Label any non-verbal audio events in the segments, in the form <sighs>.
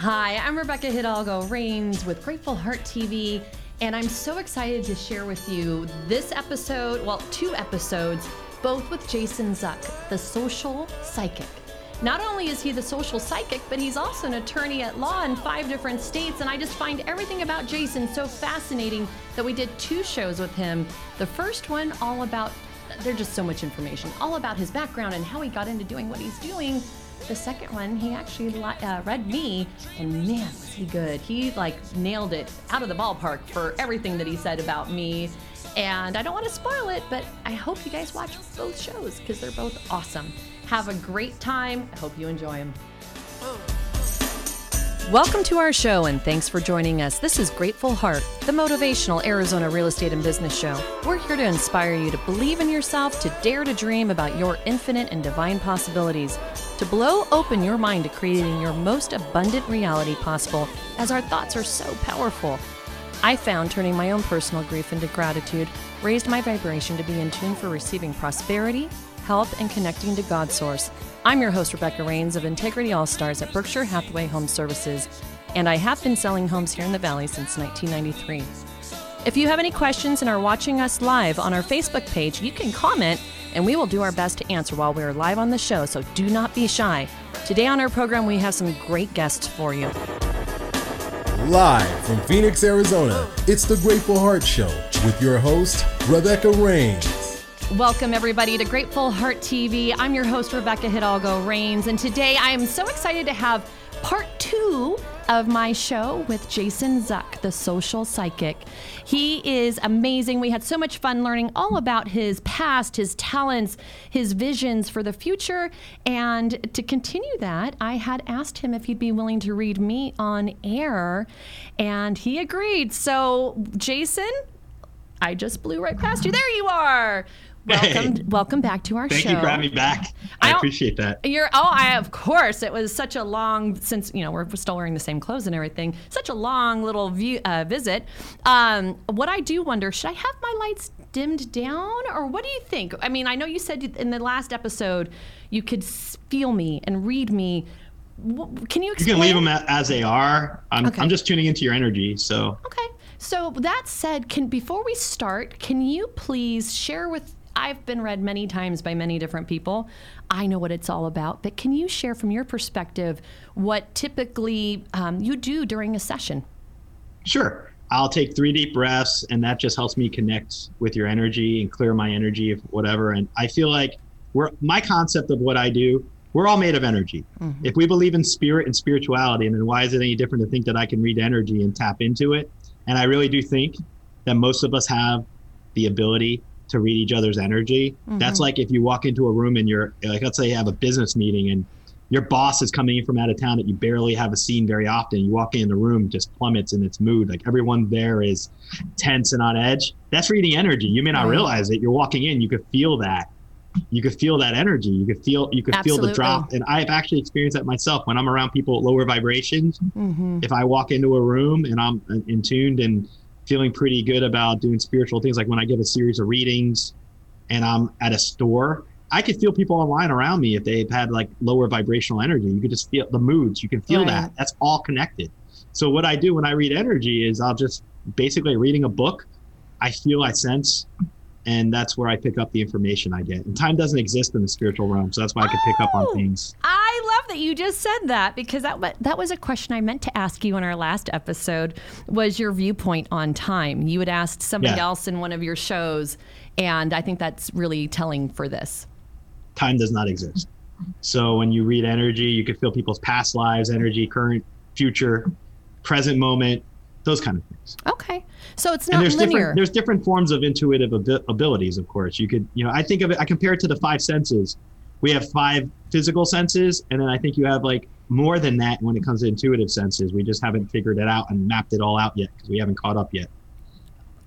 Hi, I'm Rebecca Hidalgo Rains with Grateful Heart TV, and I'm so excited to share with you this episode, well, two episodes, both with Jason Zuck, the social psychic. Not only is he the social psychic, but he's also an attorney at law in five different states. And I just find everything about Jason so fascinating that we did two shows with him. The first one, all about, there's just so much information, all about his background and how he got into doing what he's doing. The second one, he actually uh, read me, and man, was he good. He like nailed it out of the ballpark for everything that he said about me. And I don't want to spoil it, but I hope you guys watch both shows because they're both awesome. Have a great time. I hope you enjoy them. Welcome to our show and thanks for joining us. This is Grateful Heart, the motivational Arizona real estate and business show. We're here to inspire you to believe in yourself, to dare to dream about your infinite and divine possibilities, to blow open your mind to creating your most abundant reality possible, as our thoughts are so powerful. I found turning my own personal grief into gratitude raised my vibration to be in tune for receiving prosperity, health, and connecting to God's source. I'm your host, Rebecca Rains of Integrity All Stars at Berkshire Hathaway Home Services, and I have been selling homes here in the Valley since 1993. If you have any questions and are watching us live on our Facebook page, you can comment and we will do our best to answer while we are live on the show, so do not be shy. Today on our program, we have some great guests for you. Live from Phoenix, Arizona, it's the Grateful Heart Show with your host, Rebecca Rains. Welcome, everybody, to Grateful Heart TV. I'm your host, Rebecca Hidalgo Rains, and today I am so excited to have part two of my show with Jason Zuck, the social psychic. He is amazing. We had so much fun learning all about his past, his talents, his visions for the future. And to continue that, I had asked him if he'd be willing to read me on air, and he agreed. So, Jason, I just blew right past you. There you are. Welcome, hey. welcome back to our Thank show. Thank you for having me back. I, I appreciate that. You're oh, I of course. It was such a long since you know we're, still wearing the same clothes and everything. Such a long little view, uh, visit. Um, what I do wonder, should I have my lights dimmed down, or what do you think? I mean, I know you said in the last episode you could feel me and read me. Can you explain? You can leave them as they are. I'm, okay. I'm just tuning into your energy. So okay. So that said, can before we start, can you please share with I've been read many times by many different people. I know what it's all about, but can you share from your perspective what typically um, you do during a session? Sure. I'll take three deep breaths, and that just helps me connect with your energy and clear my energy, of whatever. And I feel like we're my concept of what I do. We're all made of energy. Mm-hmm. If we believe in spirit and spirituality, and then why is it any different to think that I can read energy and tap into it? And I really do think that most of us have the ability to read each other's energy. Mm-hmm. That's like if you walk into a room and you're like, let's say you have a business meeting and your boss is coming in from out of town that you barely have a scene very often. You walk in the room, just plummets in its mood. Like everyone there is tense and on edge. That's reading energy. You may not right. realize it. You're walking in, you could feel that. You could feel that energy. You could feel you could Absolutely. feel the drop. And I've actually experienced that myself when I'm around people at lower vibrations. Mm-hmm. If I walk into a room and I'm in tuned and feeling pretty good about doing spiritual things. Like when I give a series of readings and I'm at a store, I could feel people online around me if they've had like lower vibrational energy. You could just feel the moods. You can feel right. that. That's all connected. So what I do when I read energy is I'll just basically reading a book. I feel, I sense, and that's where I pick up the information I get. And time doesn't exist in the spiritual realm, so that's why I can pick up on oh, things. I that you just said that because that that was a question I meant to ask you in our last episode. Was your viewpoint on time? You had asked somebody yeah. else in one of your shows, and I think that's really telling for this. Time does not exist. So when you read energy, you can feel people's past lives, energy, current, future, present moment, those kind of things. Okay, so it's not there's linear. Different, there's different forms of intuitive ab- abilities. Of course, you could, you know, I think of it. I compare it to the five senses. We have five physical senses, and then I think you have like more than that when it comes to intuitive senses. We just haven't figured it out and mapped it all out yet because we haven't caught up yet.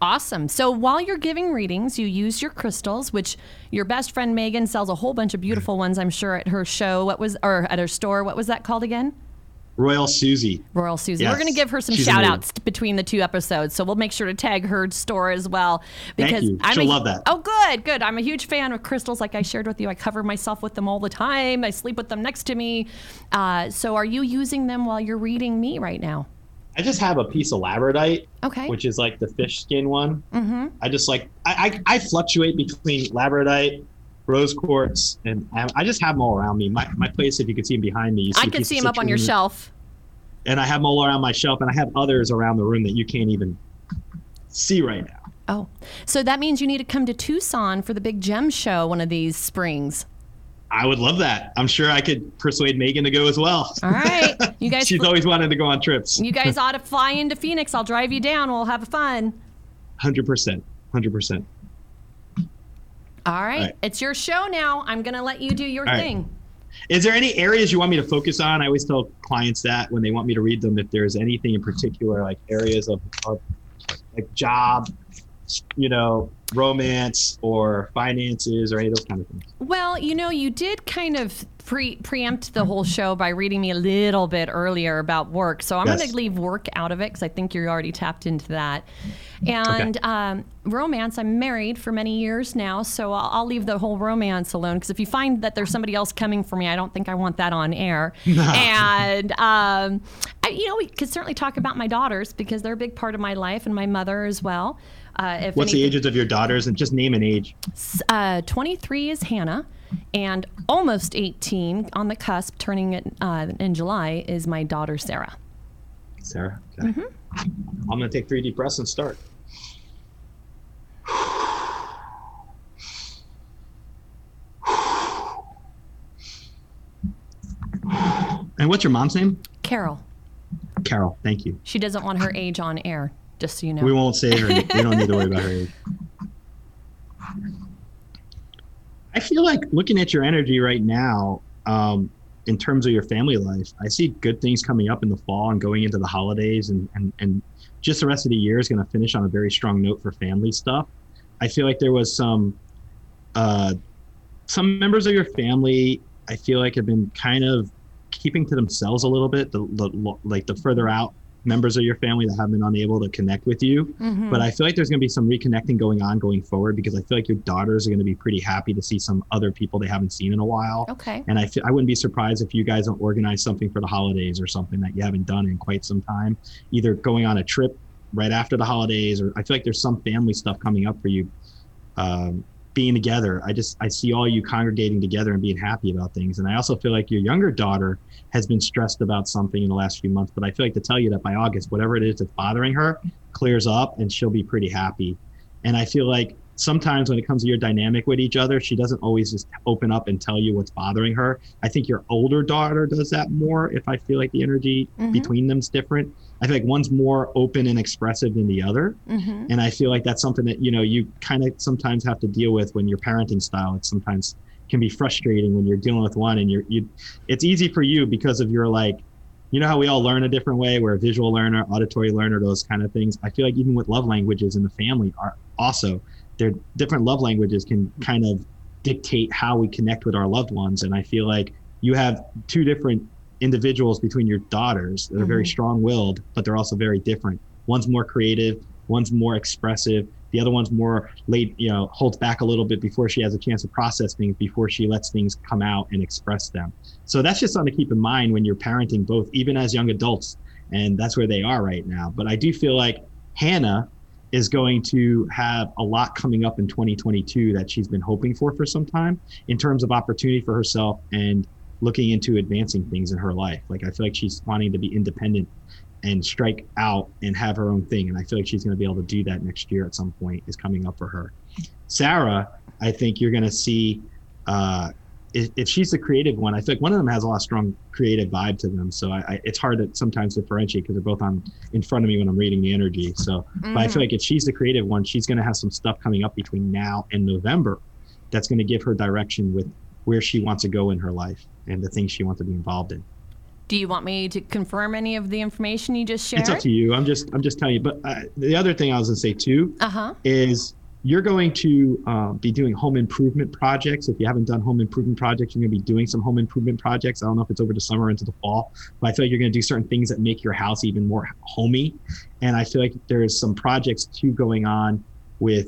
Awesome. So while you're giving readings, you use your crystals, which your best friend Megan sells a whole bunch of beautiful mm-hmm. ones, I'm sure, at her show. What was, or at her store? What was that called again? Royal Susie. Royal Susie. We're going to give her some She's shout amazing. outs between the two episodes. So we'll make sure to tag her store as well. Because. I'm She'll a- love that. Oh, good, good. I'm a huge fan of crystals, like I shared with you. I cover myself with them all the time. I sleep with them next to me. Uh, so are you using them while you're reading me right now? I just have a piece of labradorite, Okay. which is like the fish skin one. mm-hmm. I just like I, I, I fluctuate between labradorite, rose quartz, and I just have them all around me. My, my place, if you could see them behind me, I can see them up on your shelf. And I have them all around my shelf, and I have others around the room that you can't even see right now. Oh, so that means you need to come to Tucson for the big gem show one of these springs. I would love that. I'm sure I could persuade Megan to go as well. All right. You <laughs> guys She's fl- always wanted to go on trips. You guys <laughs> ought to fly into Phoenix. I'll drive you down. We'll have fun. 100%. 100%. All right. All right. It's your show now. I'm going to let you do your All thing. Right. Is there any areas you want me to focus on? I always tell clients that when they want me to read them, if there's anything in particular, like areas of, of like job, you know, romance or finances or any of those kind of things? Well, you know, you did kind of pre- preempt the whole show by reading me a little bit earlier about work. So I'm yes. going to leave work out of it because I think you're already tapped into that. And um, romance, I'm married for many years now, so I'll, I'll leave the whole romance alone because if you find that there's somebody else coming for me, I don't think I want that on air. <laughs> And, um, I, you know, we could certainly talk about my daughters because they're a big part of my life and my mother as well. Uh, if What's the ages of your daughters? And just name an age. uh, 23 is Hannah, and almost 18 on the cusp, turning it uh, in July, is my daughter Sarah. Sarah. Okay. Mm-hmm. I'm going to take three deep breaths and start. And what's your mom's name? Carol. Carol. Thank you. She doesn't want her age on air, just so you know. We won't say her. we don't need to worry about her age. I feel like looking at your energy right now, um, in terms of your family life, I see good things coming up in the fall and going into the holidays, and and and just the rest of the year is going to finish on a very strong note for family stuff. I feel like there was some, uh, some members of your family. I feel like have been kind of keeping to themselves a little bit. The, the like the further out members of your family that have been unable to connect with you. Mhm. But I feel like there's going to be some reconnecting going on going forward because I feel like your daughters are going to be pretty happy to see some other people they haven't seen in a while. okay. And I, I wouldn't be surprised if you guys don't organize something for the holidays or something that you haven't done in quite some time, either going on a trip right after the holidays or I feel like there's some family stuff coming up for you. Um, being together, I just I see all you congregating together and being happy about things. And I also feel like your younger daughter has been stressed about something in the last few months. But I feel like to tell you that by August, whatever it is that's bothering her clears up and she'll be pretty happy. And I feel like sometimes when it comes to your dynamic with each other, she doesn't always just open up and tell you what's bothering her. I think your older daughter does that more if I feel like the energy Mhm. between them's different. I feel like one's more open and expressive than the other. hmm And I feel like that's something that, you know, you kind of sometimes have to deal with when your parenting style. It's sometimes can be frustrating when you're dealing with one and you're, you, it's easy for you because of your like, you know how we all learn a different way. We're a visual learner, auditory learner, those kind of things. I feel like even with love languages in the family are also, their different love languages can kind of dictate how we connect with our loved ones. And I feel like you have two different individuals between your daughters that are very Mhm. strong-willed, but they're also very different. One's more creative, one's more expressive. The other one's more late, you know, holds back a little bit before she has a chance to process things, before she lets things come out and express them. So that's just something to keep in mind when you're parenting both, even as young adults. And that's where they are right now. But I do feel like Hannah is going to have a lot coming up in 2022 that she's been hoping for for some time in terms of opportunity for herself and looking into advancing things in her life. Like I feel like she's wanting to be independent and strike out and have her own thing. And I feel like she's going to be able to do that next year at some point is coming up for her. Sarah, I think you're going to see uh, if, if she's the creative one. I feel like one of them has a lot of strong creative vibe to them. So I, I, it's hard to sometimes differentiate because they're both on in front of me when I'm reading the energy. So, but I feel like if she's the creative one, she's going to have some stuff coming up between now and November that's going to give her direction with where she wants to go in her life and the things she wants to be involved in. Do you want me to confirm any of the information you just shared? It's up to you. I'm just I'm just telling you. But uh, the other thing I was gonna say too Uh huh. is you're going to uh, be doing home improvement projects. If you haven't done home improvement projects, you're going to be doing some home improvement projects. I don't know if it's over the summer or into the fall, but I feel like you're going to do certain things that make your house even more homey. And I feel like there's some projects too going on with,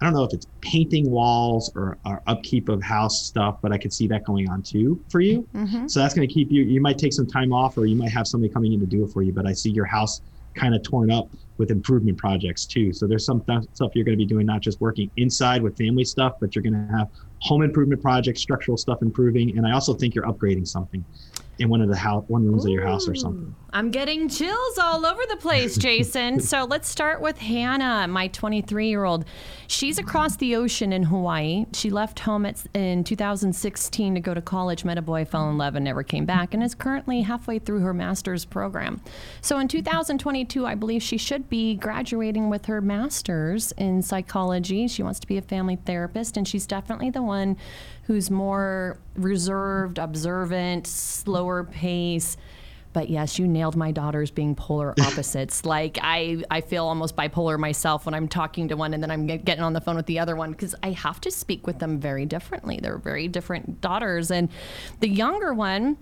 I don't know if it's painting walls or, or upkeep of house stuff, but I could see that going on too for you. Mm-hmm. So that's going to keep you, you might take some time off or you might have somebody coming in to do it for you, but I see your house kind of torn up with improvement projects too. So there's some th- stuff you're going to be doing, not just working inside with family stuff, but you're going to have home improvement projects, structural stuff improving. And I also think you're upgrading something in one of the house, one rooms Ooh, of your house or something. I'm getting chills all over the place, Jason. so let's start with Hannah, my 23 year old. She's across the ocean in Hawaii. She left home at, in 2016 to go to college, met a boy, fell in love, and never came back, and is currently halfway through her master's program. So in 2022, I believe she should be graduating with her master's in psychology. She wants to be a family therapist, and she's definitely the one who's more reserved, observant, slower pace. But yes, you nailed my daughters being polar <laughs> opposites. like I, I feel almost bipolar myself when I'm talking to one and then I'm getting on the phone with the other one because I have to speak with them very differently. They're very different daughters, and the younger one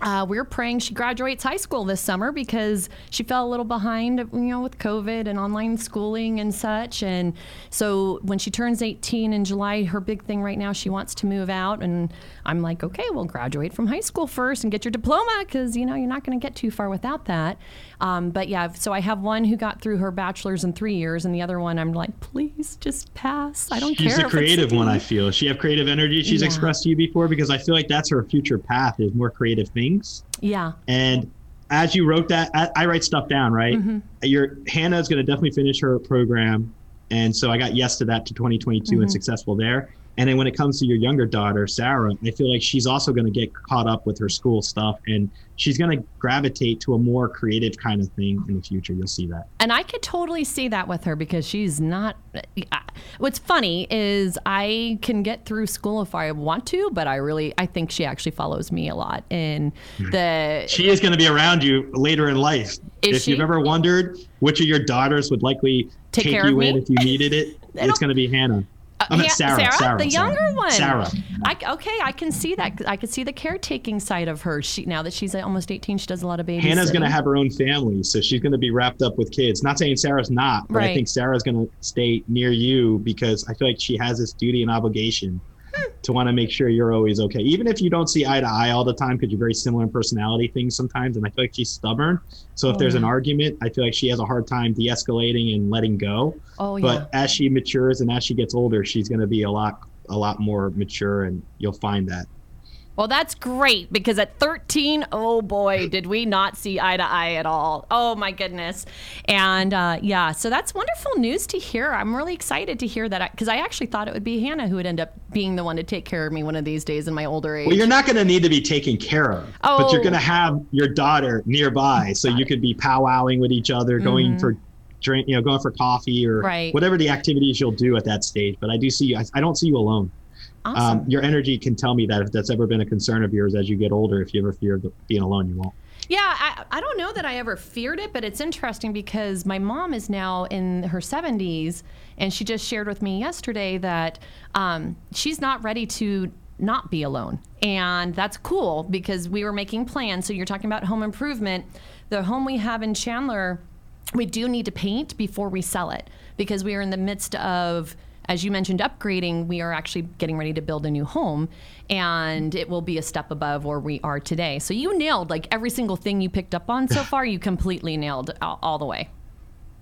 uh, we're praying she graduates high school this summer because she fell a little behind, you know, with COVID and online schooling and such. And so when she turns 18 in July, her big thing right now, she wants to move out. And I'm like, okay, well, graduate from high school first and get your diploma because, you know, you're not going to get too far without that. Um, but yeah, so I have one who got through her bachelor's in three years, and the other one, I'm like, please just pass. I don't She's care. She's a creative one, I feel. She have creative energy she's yeah. expressed to you before because I feel like that's her future path is more creative things. Yeah. And as you wrote that, I, I write stuff down, right? Mm-hmm. Your Hannah is going to definitely finish her program. And so I got yes to that to 2022 mm-hmm. and successful there. And then when it comes to your younger daughter, Sarah, I feel like she's also going to get caught up with her school stuff and she's going to gravitate to a more creative kind of thing in the future. You'll see that. And I could totally see that with her because she's not. What's funny is I can get through school if I want to, but I really, I think she actually follows me a lot in mm-hmm. the. She is going to be around you later in life. Is if she? you've ever wondered which of your daughters would likely take, take you in if you needed it, <laughs> it's going to be Hannah. Uh, I mean, Sarah, Sarah, Sarah, the younger Sarah. one. Sarah. I, okay, I can see that. I can see the caretaking side of her. She now that she's almost 18, she does a lot of babies. Hannah's going to have her own family, so she's going to be wrapped up with kids. Not saying Sarah's not, but right. I think Sarah's going to stay near you because I feel like she has this duty and obligation to want to make sure you're always okay. Even if you don't see eye to eye all the time, because you're very similar in personality things sometimes. And I feel like she's stubborn. So if oh, there's yeah. an argument, I feel like she has a hard time de escalating and letting go. Oh, but yeah. as she matures and as she gets older, she's going to be a lot, a lot more mature and you'll find that. Well, that's great because at 13, oh boy, did we not see eye to eye at all. Oh my goodness. And uh, yeah, so that's wonderful news to hear. I'm really excited to hear that because I, I, actually thought it would be Hannah who would end up being the one to take care of me one of these days in my older age. Well, you're not going to need to be taken care of, oh. but you're going to have your daughter nearby so you could be powwowing with each other, going mm-hmm. for drink, you know, going for coffee or right. whatever the activities you'll do at that stage. But I do see, I, I don't see you alone. Awesome. Um, your energy can tell me that if that's ever been a concern of yours as you get older, if you ever fear being alone, you won't. Yeah, I, I don't know that I ever feared it, but it's interesting because my mom is now in her 70s, and she just shared with me yesterday that um, she's not ready to not be alone. And that's cool because we were making plans. So you're talking about home improvement. The home we have in Chandler, we do need to paint before we sell it because we are in the midst of as you mentioned, upgrading, we are actually getting ready to build a new home and it will be a step above where we are today. So you nailed like every single thing you picked up on so far, you completely nailed all, all the way.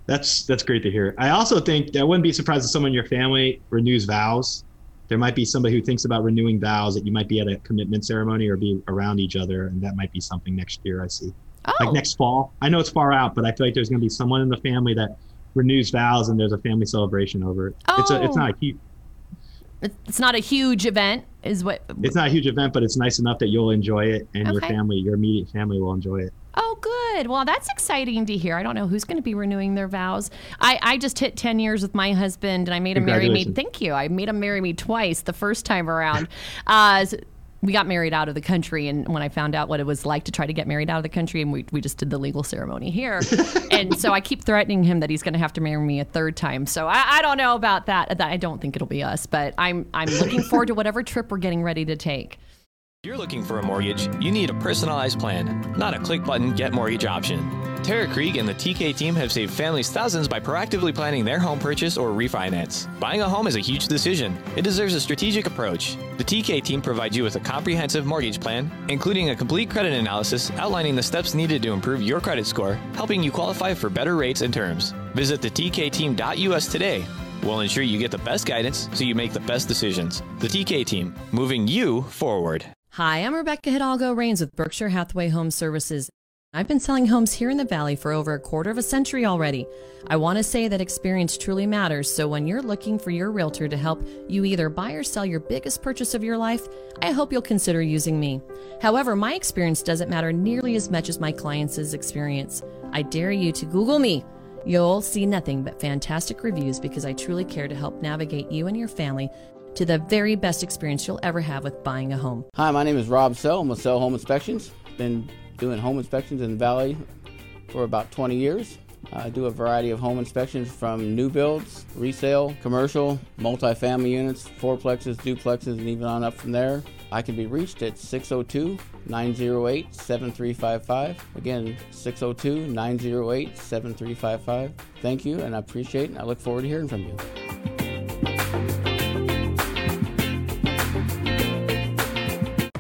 That's that's great to hear. I also think I wouldn't be surprised if someone in your family renews vows. There might be somebody who thinks about renewing vows that you might be at a commitment ceremony or be around each other, and that might be something next year. I see, oh. like next fall. I know it's far out, but I feel like there's going to be someone in the family that renews vows and there's a family celebration over it. Oh. It's a, it's not a oh. huge. It's not a huge event, is what. It's not a huge event, but it's nice enough that you'll enjoy it and okay. your family, your immediate family, will enjoy it. Oh, good. Well, that's exciting to hear. I don't know who's going to be renewing their vows. I, I just hit 10 years with my husband and I made him marry me. Thank you. I made him marry me twice the first time around. <laughs> Uh, we got married out of the country and when i found out what it was like to try to get married out of the country and we, we just did the legal ceremony here. <laughs> And so i keep threatening him that he's going to have to marry me a third time. So I, I don't know about that i don't think it'll be us but i'm i'm looking forward to whatever trip we're getting ready to take you're looking for a mortgage, you need a personalized plan, not a click button get mortgage option. Tara Krieg and the TK team have saved families thousands by proactively planning their home purchase or refinance. Buying a home is a huge decision. It deserves a strategic approach. The TK team provides you with a comprehensive mortgage plan, including a complete credit analysis outlining the steps needed to improve your credit score, helping you qualify for better rates and terms. Visit the tkteam.us today. We'll ensure you get the best guidance so you make the best decisions. The TK team, moving you forward. Hi, I'm Rebecca Hidalgo Rains with Berkshire Hathaway Home Services. I've been selling homes here in the Valley for over a quarter of a century already. I want to say that experience truly matters, so when you're looking for your realtor to help you either buy or sell your biggest purchase of your life, I hope you'll consider using me. However, my experience doesn't matter nearly as much as my clients' experience. I dare you to Google me. You'll see nothing but fantastic reviews because I truly care to help navigate you and your family to the very best experience you'll ever have with buying a home. Hi, my name is Rob Sell. I'm with Sell Home Inspections. Been doing home inspections in the Valley for about 20 years. I do a variety of home inspections from new builds, resale, commercial, multifamily units, fourplexes, duplexes, and even on up from there. I can be reached at 602 908 7355. Again, 602 908 7355. Thank you, and I appreciate it, and I look forward to hearing from you.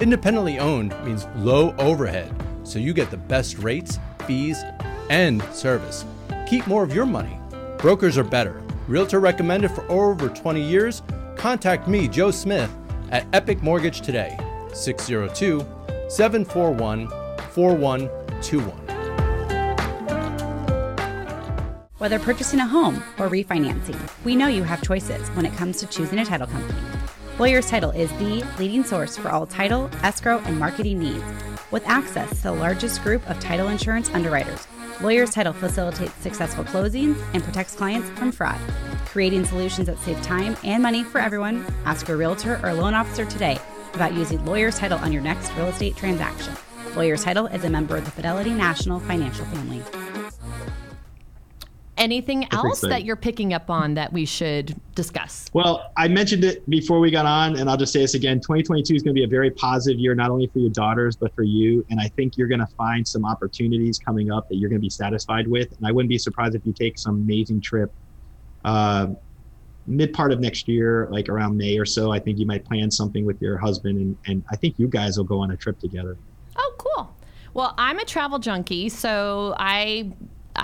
Independently owned means low overhead, so you get the best rates, fees, and service. Keep more of your money. Brokers are better. Realtor recommended for over 20 years. Contact me, Joe Smith, at Epic Mortgage today, 602 741 4121. Whether purchasing a home or refinancing, we know you have choices when it comes to choosing a title company. Lawyers Title is the leading source for all title, escrow, and marketing needs. With access to the largest group of title insurance underwriters, Lawyers Title facilitates successful closings and protects clients from fraud. Creating solutions that save time and money for everyone, ask your realtor or loan officer today about using Lawyers Title on your next real estate transaction. Lawyers Title is a member of the Fidelity National Financial Family. Anything else that you're picking up on that we should discuss? Well, I mentioned it before we got on, and I'll just say this again 2022 is going to be a very positive year, not only for your daughters, but for you. And I think you're going to find some opportunities coming up that you're going to be satisfied with. And I wouldn't be surprised if you take some amazing trip uh, mid part of next year, like around May or so. I think you might plan something with your husband, and, and I think you guys will go on a trip together. Oh, cool. Well, I'm a travel junkie, so I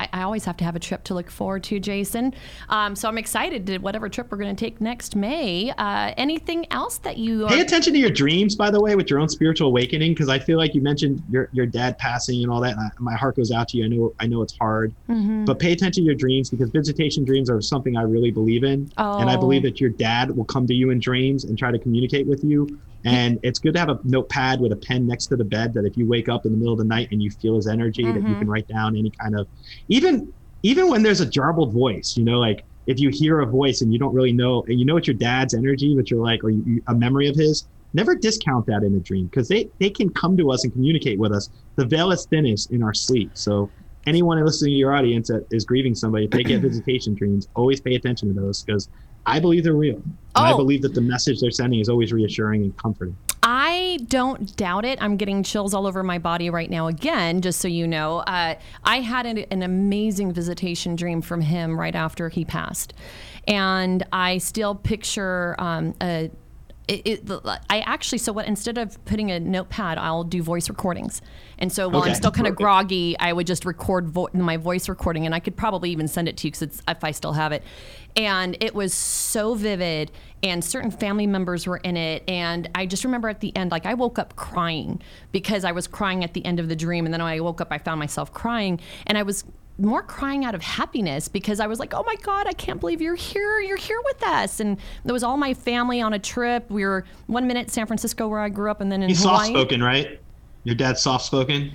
I, I, always have to have a trip to look forward to, Jason. Um, so I'm excited to whatever trip we're going to take next May. Uh, anything else that you are- pay attention to your dreams, by the way, with your own spiritual awakening? Because I feel like you mentioned your your dad passing and all that. And I, my heart goes out to you. I know I know it's hard, mm-hmm. but pay attention to your dreams because visitation dreams are something I really believe in, oh. and I believe oh. that your dad will come to you in dreams and try to communicate with you. And it's good to have a notepad with a pen next to the bed that if you wake up in the middle of the night and you feel his energy, mm-hmm. that you mm-hmm. can write down any kind of, even even when there's a jarbled voice, you know, like if you hear a voice and you don't really know, and you know it's your dad's energy, but you're like, or you, a memory of his, never discount that in a dream because they they can come to us and communicate with us. The veil is thinnest in our sleep, so anyone listening to your audience that is grieving somebody, if they get <clears throat> visitation dreams, always pay attention to those because I believe they're real. Oh. I believe that the message they're sending is always reassuring and comforting. I don't doubt it. I'm getting chills all over my body right now again, just so you know. Uh, I had an, an amazing visitation dream from him right after he passed. And I still picture um, a it, it, I actually so what instead of putting a notepad, I'll do voice recordings. And so while I'm still kind of groggy, I would just record vo- my voice recording, and I could probably even send it to you because if I still have it. And it was so vivid, and certain family members were in it. And I just remember at the end, like I woke up crying because I was crying at the end of the dream, and then when I woke up, I found myself crying, and I was more crying out of happiness because I was like, oh my God, I can't believe you're here. You're here with us. And there was all my family on a trip. We were one minute San Francisco where I grew up and then in He's soft spoken, right? Your dad's soft spoken.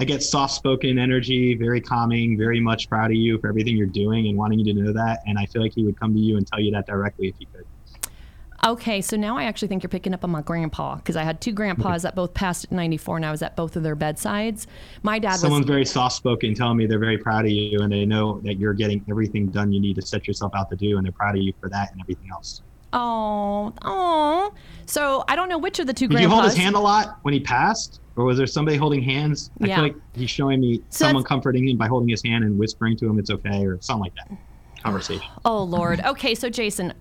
I get soft spoken energy, very calming, very much proud of you for everything you're doing and wanting you to know that. And I feel like he would come to you and tell you that directly if he could. Okay, so now I actually think you're picking up on my grandpa because I had two grandpas that both passed at 94 and I was at both of their bedsides. My dad Someone's was very soft spoken, telling me they're very proud of you and they know that you're getting everything done you need to set yourself out to do, and they're proud of you for that and everything else. oh oh. So I don't know which of the two Did grandpas. you hold his hand a lot when he passed? Or was there somebody holding hands? I Yeah. feel like he's showing me So someone comforting him by holding his hand and whispering to him it's okay or something like that. Conversation. Oh Lord. Okay, so Jason,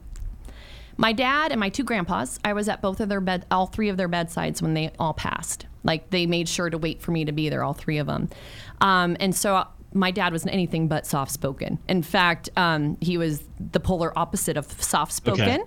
my dad and my two grandpas, I was at both of their bed, all three of their bedsides when they all passed. Like they made sure to wait for me to be there, all three of them. Um, and so my dad was anything but soft spoken. In fact, um, he was the polar opposite of soft spoken.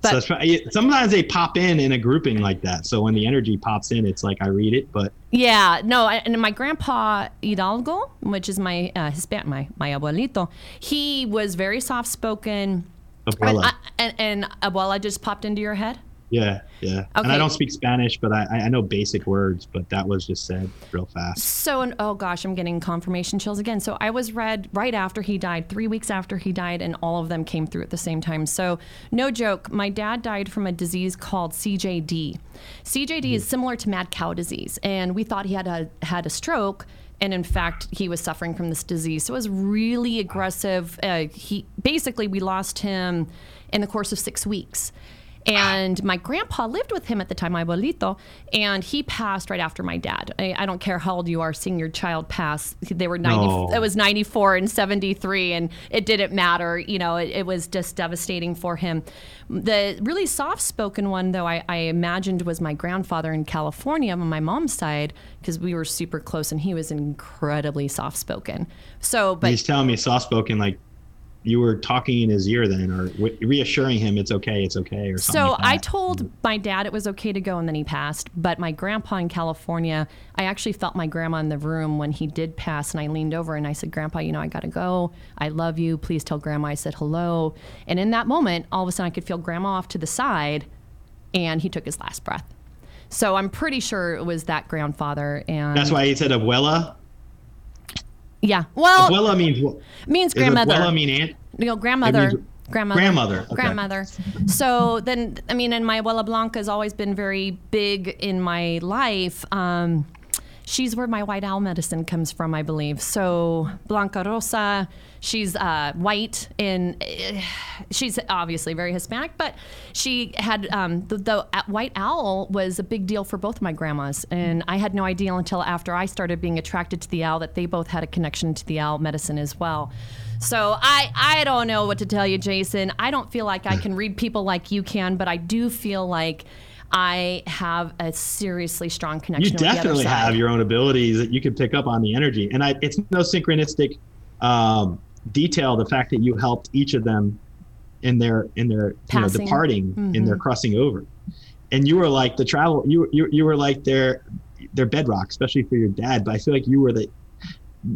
But so that's right. sometimes they pop in in a grouping like that. So when the energy pops in, it's like I read it, but Yeah, no, and my grandpa Hidalgo, which is my uh, Hispan- my my abuelito, he was very soft spoken. And, abuela. I- and, and abuela just popped into your head. yeah, yeah. And I don't speak Spanish, but I, I know basic words. But that was just said real fast. So, and, oh gosh, I'm getting confirmation chills again. So, I was read right after he died, three weeks after he died, and all of them came through at the same time. So, no joke, my dad died from a disease called CJD. CJD is hmm. similar to mad cow disease, and we thought he had a, had a stroke. And in fact, he was suffering from this disease. So it was really aggressive. Uh, he basically we lost him in the course of six weeks. And my grandpa lived with him at the time, my abuelito, and he passed right after my dad. I, I don't care how old you are, seeing your child pass. They were 90, No. it was 94 and 73, and it didn't matter. You know, it, it was just devastating for him. The really soft spoken one, though, I, I imagined was my grandfather in California on my mom's side, because we were super close, and he was incredibly soft spoken. So, but He's telling me soft spoken, like you were talking in his ear then, or w- reassuring him it's okay, it's okay, or something. So like I told mm-hmm. my dad it was okay to go, and then he passed. But my grandpa in California, I actually felt my grandma in the room when he did pass, and I leaned over and I said, "Grandpa, you know I gotta go. I love you. Please tell Grandma I said hello." And in that moment, all of a sudden, I could feel Grandma off to the side, and he took his last breath. So I'm pretty sure it was that grandfather, and That's why he said abuela. Yeah. Well, Abuela means what? means Does grandmother. abuela mean aunt? you know, grandmother. Grandmother. Grandmother, okay. Grandmother. So then, I mean, and my abuela Blanca has always been very big in my life. Um, she's where my white owl medicine comes from, I believe. So Blanca Rosa, she's uh, white and uh, she's obviously very Hispanic, but she had um, the, the uh, white owl was a big deal for both of my grandmas, and I had no idea until after I started being attracted to the owl that they both had a connection to the owl medicine as well. So I I don't know what to tell you, Jason. I don't feel like I can read people like you can, but I do feel like I have a seriously strong connection. You with the other definitely have your own abilities that you can pick up on the energy, and I, it's no synchronistic um, detail. The fact that you helped each of them in their in their you know departing in their crossing over, and you were like the travel. You you you were like their their bedrock, especially for your dad. But I feel like you were the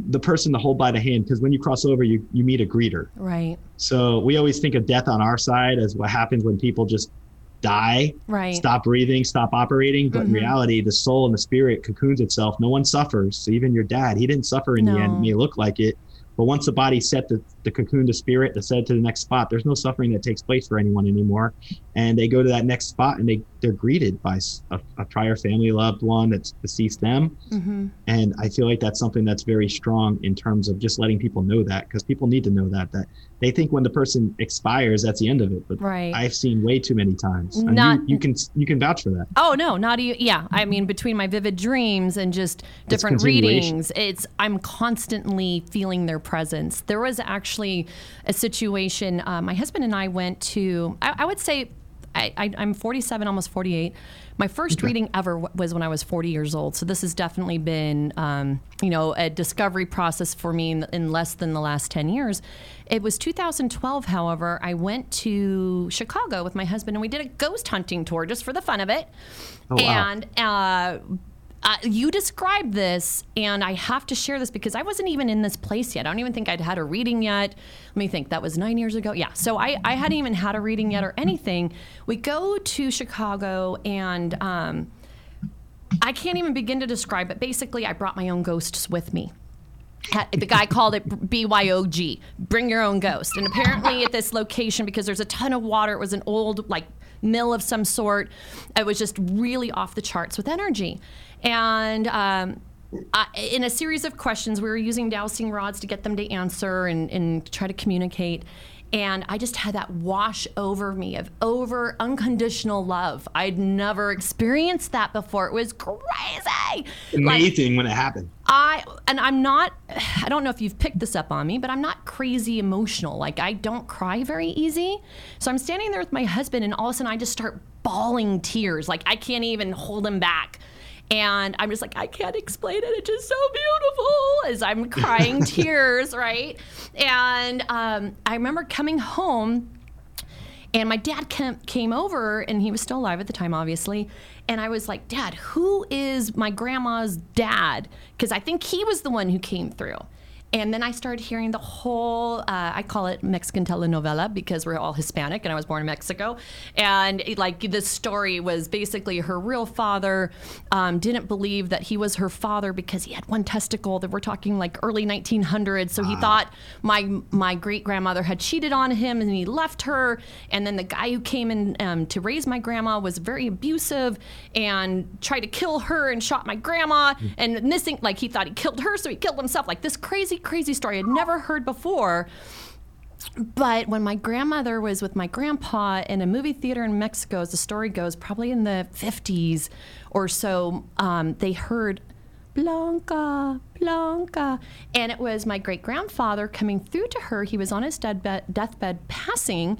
the person to hold by the hand because when you cross over, you you meet a greeter. right, So we always think of death on our side as what happens when people just die, right. stop breathing, stop operating. But in Mhm. reality, the soul and the spirit cocoons itself. No one suffers. So even your dad, he didn't suffer in the end. It may look like it. But once the body set the, the cocoon to spirit to set to the next spot, there's no suffering that takes place for anyone anymore. And they go to that next spot and they, they're greeted by a prior family loved one that's deceased them. hmm And I feel like that's something that's very strong in terms of just letting people know that because people need to know that that they think when the person expires that's the end of it. But Right. I've seen way too many times. Not- you, you can you can vouch for that. Oh no, not even. Yeah, I mean, between my vivid dreams and just different readings, it's I'm constantly feeling their presence. There was actually a situation. Uh, my husband and I went to. I, I would say. I, I, I'm 47, almost 48. My first reading ever was when I was 40 years old. So this has definitely been, um, you know, a discovery process for me in, in less than the last 10 years. It was 2012, however, I went to Chicago with my husband and we did a ghost hunting tour just for the fun of it. Oh, wow. And uh, uh, you described this, and I have to share this because I wasn't even in this place yet. I don't even think I'd had a reading yet. Let me think. That was nine years ago. Yeah. So I, I hadn't even had a reading yet or anything. We go to Chicago, and um, I can't even begin to describe it. Basically, I brought my own ghosts with me. The guy called it BYOG, bring your own ghost. And apparently, at this location, because there's a ton of water, it was an old, like, mill of some sort. It was just really off the charts with energy. And um, I, in a series of questions, we were using dowsing rods to get them to answer and, and try to communicate. And I just had that wash over me of over unconditional love. I'd never experienced that before. It was crazy. Like, Amazing when it happened. I and I'm not <sighs> I don't know if you've picked this up on me, but I'm not crazy emotional. Like I don't cry very easy. So I'm standing there with my husband and all of a sudden I just start bawling tears. Like I can't even hold him back. And I'm just like, I can't explain it. It's just so beautiful as I'm <laughs> crying tears, right? And um, I remember coming home and my dad came, came over, and he was still alive at the time, obviously. And I was like, Dad, who is my grandma's dad? Because I think he was the one who came through. And then I started hearing the whole, uh, I call it Mexican telenovela because we're all Hispanic and I was born in Mexico. And it, like the story was basically her real father um, didn't believe that he was her father because he had one testicle that we're talking like early 1900s. So he thought my, my great grandmother had cheated on him and he left her. And then the guy who came in um, to raise my grandma was very abusive and tried to kill her and shot my grandma. And this thing, like he thought he killed her, so he killed himself. Like this crazy, crazy story I'd never heard before. But when my grandmother was with my grandpa in a movie theater in Mexico, as the story goes, probably in the 50s or so, um, they heard Blanca, Blanca. And it was my great grandfather coming through to her. He was on his deathbed, deathbed passing.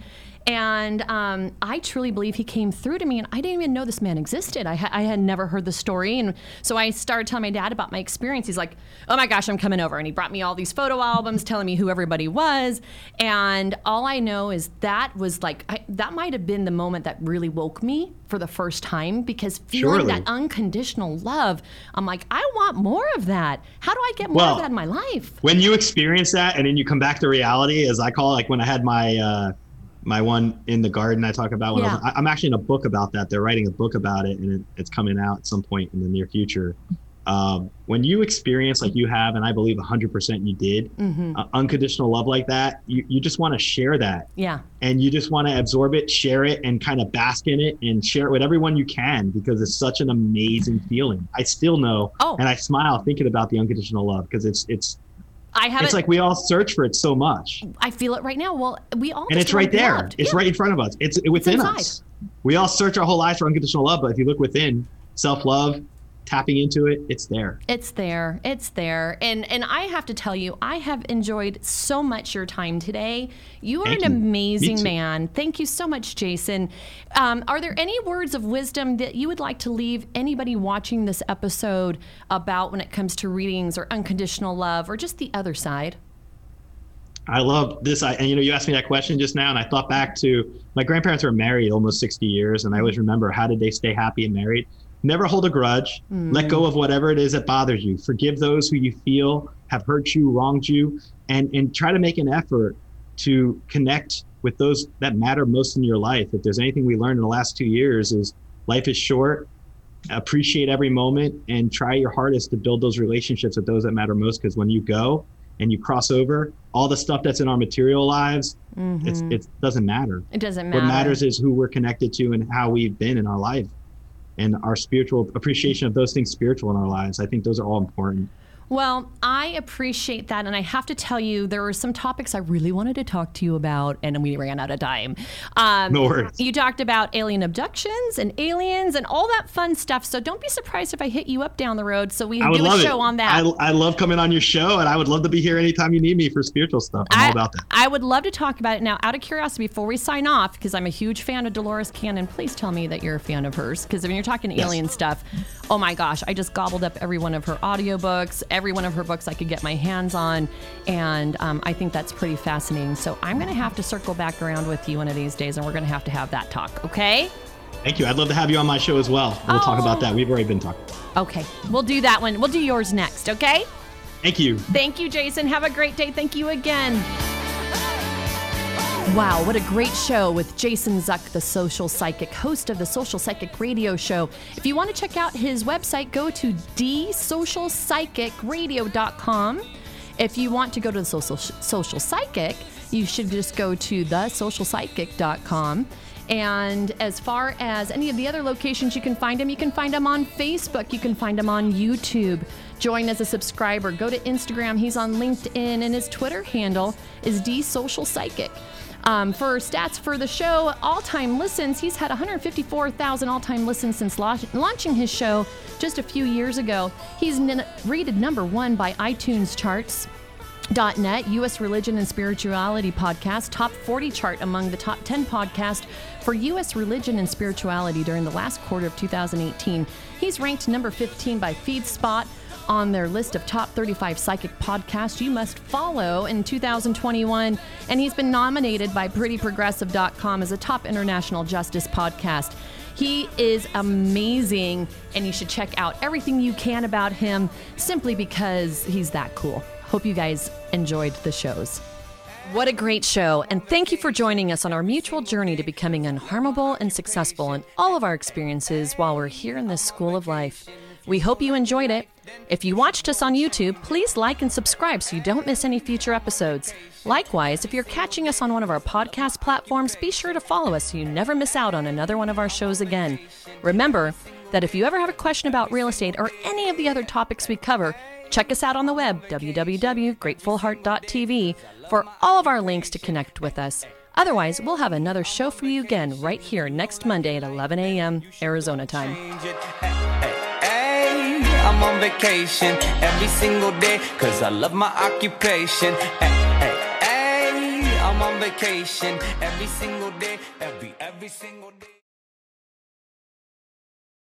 And um, I truly believe he came through to me, and I didn't even know this man existed. I, ha- I had never heard the story. And so I started telling my dad about my experience. He's like, Oh my gosh, I'm coming over. And he brought me all these photo albums telling me who everybody was. And all I know is that was like, I, that might have been the moment that really woke me for the first time because feeling Surely. that unconditional love, I'm like, I want more of that. How do I get more Well, of that in my life? when you experience that and then you come back to reality as i call it like when i had my uh my one in the garden i talk about when Yeah. I- i'm actually in a book about that they're writing a book about it and it, it's coming out at some point in the near future um, when you experience like you have and i believe 100% you did Mm-hmm. uh, unconditional love like that you, you just want to share that Yeah. and you just want to absorb it share it and kind of bask in it and share it with everyone you can because it's such an amazing feeling i still know Oh. and i smile thinking about the unconditional love because it's it's I have it's like we all search for it so much I feel it right now. Well, we all and it's right there loved. it's Yeah. right in front of us it's within inside. us we all search our whole lives for unconditional love but if you look within self-love tapping into it it's there It's there. It's there. And and I have to tell you, I have enjoyed so much your time today. You are Thank an you. Amazing man. Thank you so much, Jason. Um, are there any words of wisdom that you would like to leave anybody watching this episode about when it comes to readings or unconditional love or just the other side? i love this I, and you know you asked me that question just now and i thought back to my grandparents were married almost 60 years and i always remember how did they stay happy and married never hold a grudge. Hmm. Let go of whatever it is that bothers you. Forgive those who you feel have hurt you wronged you and and try to make an effort to connect with those that matter most in your life. If there's anything we learned in the last two years is life is short. Appreciate every moment and try your hardest to build those relationships with those that matter most because when you go and you cross over all the stuff that's in our material lives it's mm-hmm. it doesn't matter. It doesn't matter. what matters is who we're connected to and how we've been in our life and our spiritual appreciation of those things spiritual in our lives i think those are all important Well, I appreciate that. And I have to tell you, there were some topics I really wanted to talk to you about, and we ran out of time. Um, No worries. You talked about alien abductions and aliens and all that fun stuff. So don't be surprised if I hit you up down the road so we can do a show it. on that. I, I love coming on your show, and I would love to be here anytime you need me for spiritual stuff. I'm all about that. I would love to talk about it. Now, out of curiosity, before we sign off, because I'm a huge fan of Dolores Cannon, please tell me that you're a fan of hers. Because when you're talking Yes. alien stuff, oh my gosh, I just gobbled up every one of her audiobooks, every one of her books I could get my hands on. And um, I think that's pretty fascinating. So I'm going to have to circle back around with you one of these days, and we're going to have to have that talk, okay? Thank you. I'd love to have you on my show as well. We'll talk Oh. about that. We've already been talking. Okay, we'll do that one. We'll do yours next, okay? Thank you. Thank you, Jason. Have a great day. Thank you again. Wow, what a great show with Jason Zuck, the social psychic, host of the Social Psychic Radio Show. If you want to check out his website, go to dsocialpsychicradio.com. If you want to go to the social, social psychic, you should just go to thesocialpsychic.com. And as far as any of the other locations you can find him, you can find him on Facebook, you can find him on YouTube. Join as a subscriber. Go to Instagram. He's on LinkedIn, and his Twitter handle is dsocialpsychic. Um, for stats for the show, all time listens, he's had 154,000 all time listens since la- launching his show just a few years ago. He's n- rated number one by iTunes charts. .net, U.S. Religion and Spirituality podcast, top 40 chart among the top 10 podcast for U.S. religion and spirituality during the last quarter of 2018. He's ranked number 15 by FeedSpot on their list of top 35 psychic podcasts you must follow in 2021, and he's been nominated by PrettyProgressive.com as a top international justice podcast. He is amazing, and you should check out everything you can about him simply because he's that cool. Hope you guys enjoyed the shows. What a great show, and thank you for joining us on our mutual journey to becoming unharmable and successful in all of our experiences while we're here in this school of life. We hope you enjoyed it. If you watched us on YouTube, please like and subscribe so you don't miss any future episodes. Likewise, if you're catching us on one of our podcast platforms, be sure to follow us so you never miss out on another one of our shows again. Remember that if you ever have a question about real estate or any of the other topics we cover, check us out on the web, www.gratefulheart.tv, for all of our links to connect with us. Otherwise, we'll have another show for you again right here next Monday at 11 a.m. Arizona time. I'm on vacation every single day cause I love my occupation. Hey, hey, hey, I'm on vacation every single day, every every single day.